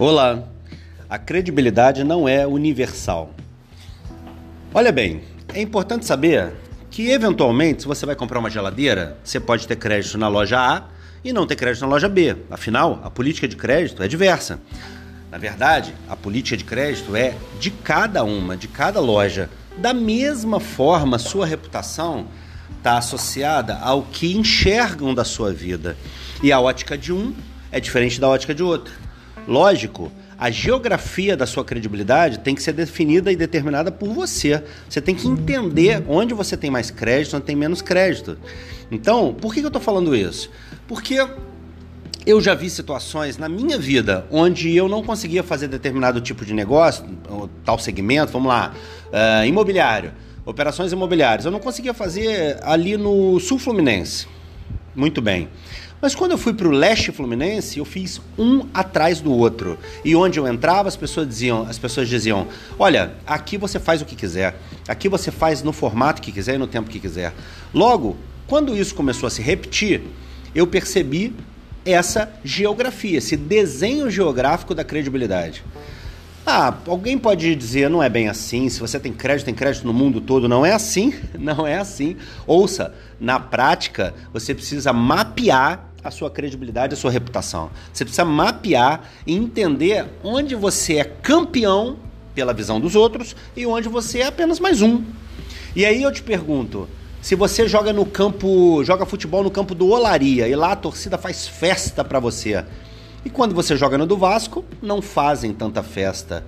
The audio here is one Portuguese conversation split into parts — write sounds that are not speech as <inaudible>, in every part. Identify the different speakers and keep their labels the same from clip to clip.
Speaker 1: Olá! A credibilidade não é universal. Olha bem, é importante saber que, eventualmente, se você vai comprar uma geladeira, você pode ter crédito na loja A e não ter crédito na loja B. Afinal, a política de crédito é diversa. Na verdade, a política de crédito é de cada uma, de cada loja. Da mesma forma, sua reputação está associada ao que enxergam da sua vida. E a ótica de um é diferente da ótica de outro. Lógico, a geografia da sua credibilidade tem que ser definida e determinada por você. Você tem que entender onde você tem mais crédito, onde tem menos crédito. Então, por que eu estou falando isso? Porque eu já vi situações na minha vida onde eu não conseguia fazer determinado tipo de negócio, tal segmento, vamos lá, uh, imobiliário, operações imobiliárias. Eu não conseguia fazer ali no Sul Fluminense. Muito bem. Mas quando eu fui para o leste fluminense, eu fiz um atrás do outro. E onde eu entrava, as pessoas diziam, as pessoas diziam: "Olha, aqui você faz o que quiser. Aqui você faz no formato que quiser e no tempo que quiser". Logo, quando isso começou a se repetir, eu percebi essa geografia, esse desenho geográfico da credibilidade. Ah, alguém pode dizer, não é bem assim, se você tem crédito, tem crédito no mundo todo. Não é assim, <laughs> não é assim. Ouça, na prática, você precisa mapear a sua credibilidade, a sua reputação. Você precisa mapear e entender onde você é campeão pela visão dos outros e onde você é apenas mais um. E aí eu te pergunto, se você joga no campo, joga futebol no campo do Olaria e lá a torcida faz festa para você. E quando você joga no do Vasco, não fazem tanta festa.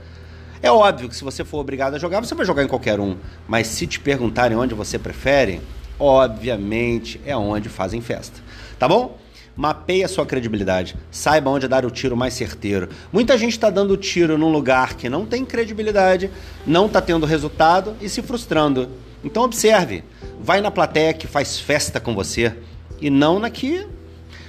Speaker 1: É óbvio que se você for obrigado a jogar, você vai jogar em qualquer um. Mas se te perguntarem onde você prefere, obviamente é onde fazem festa. Tá bom? Mapeie a sua credibilidade. Saiba onde dar o tiro mais certeiro. Muita gente está dando tiro num lugar que não tem credibilidade, não está tendo resultado e se frustrando. Então observe. Vai na plateia que faz festa com você e não na que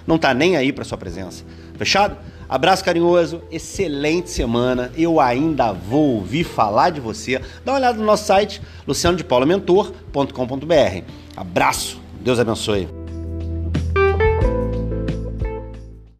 Speaker 1: não está nem aí para sua presença. Fechado? Abraço carinhoso, excelente semana. Eu ainda vou ouvir falar de você. Dá uma olhada no nosso site, lucianodepaulamentor.com.br. Abraço, Deus abençoe.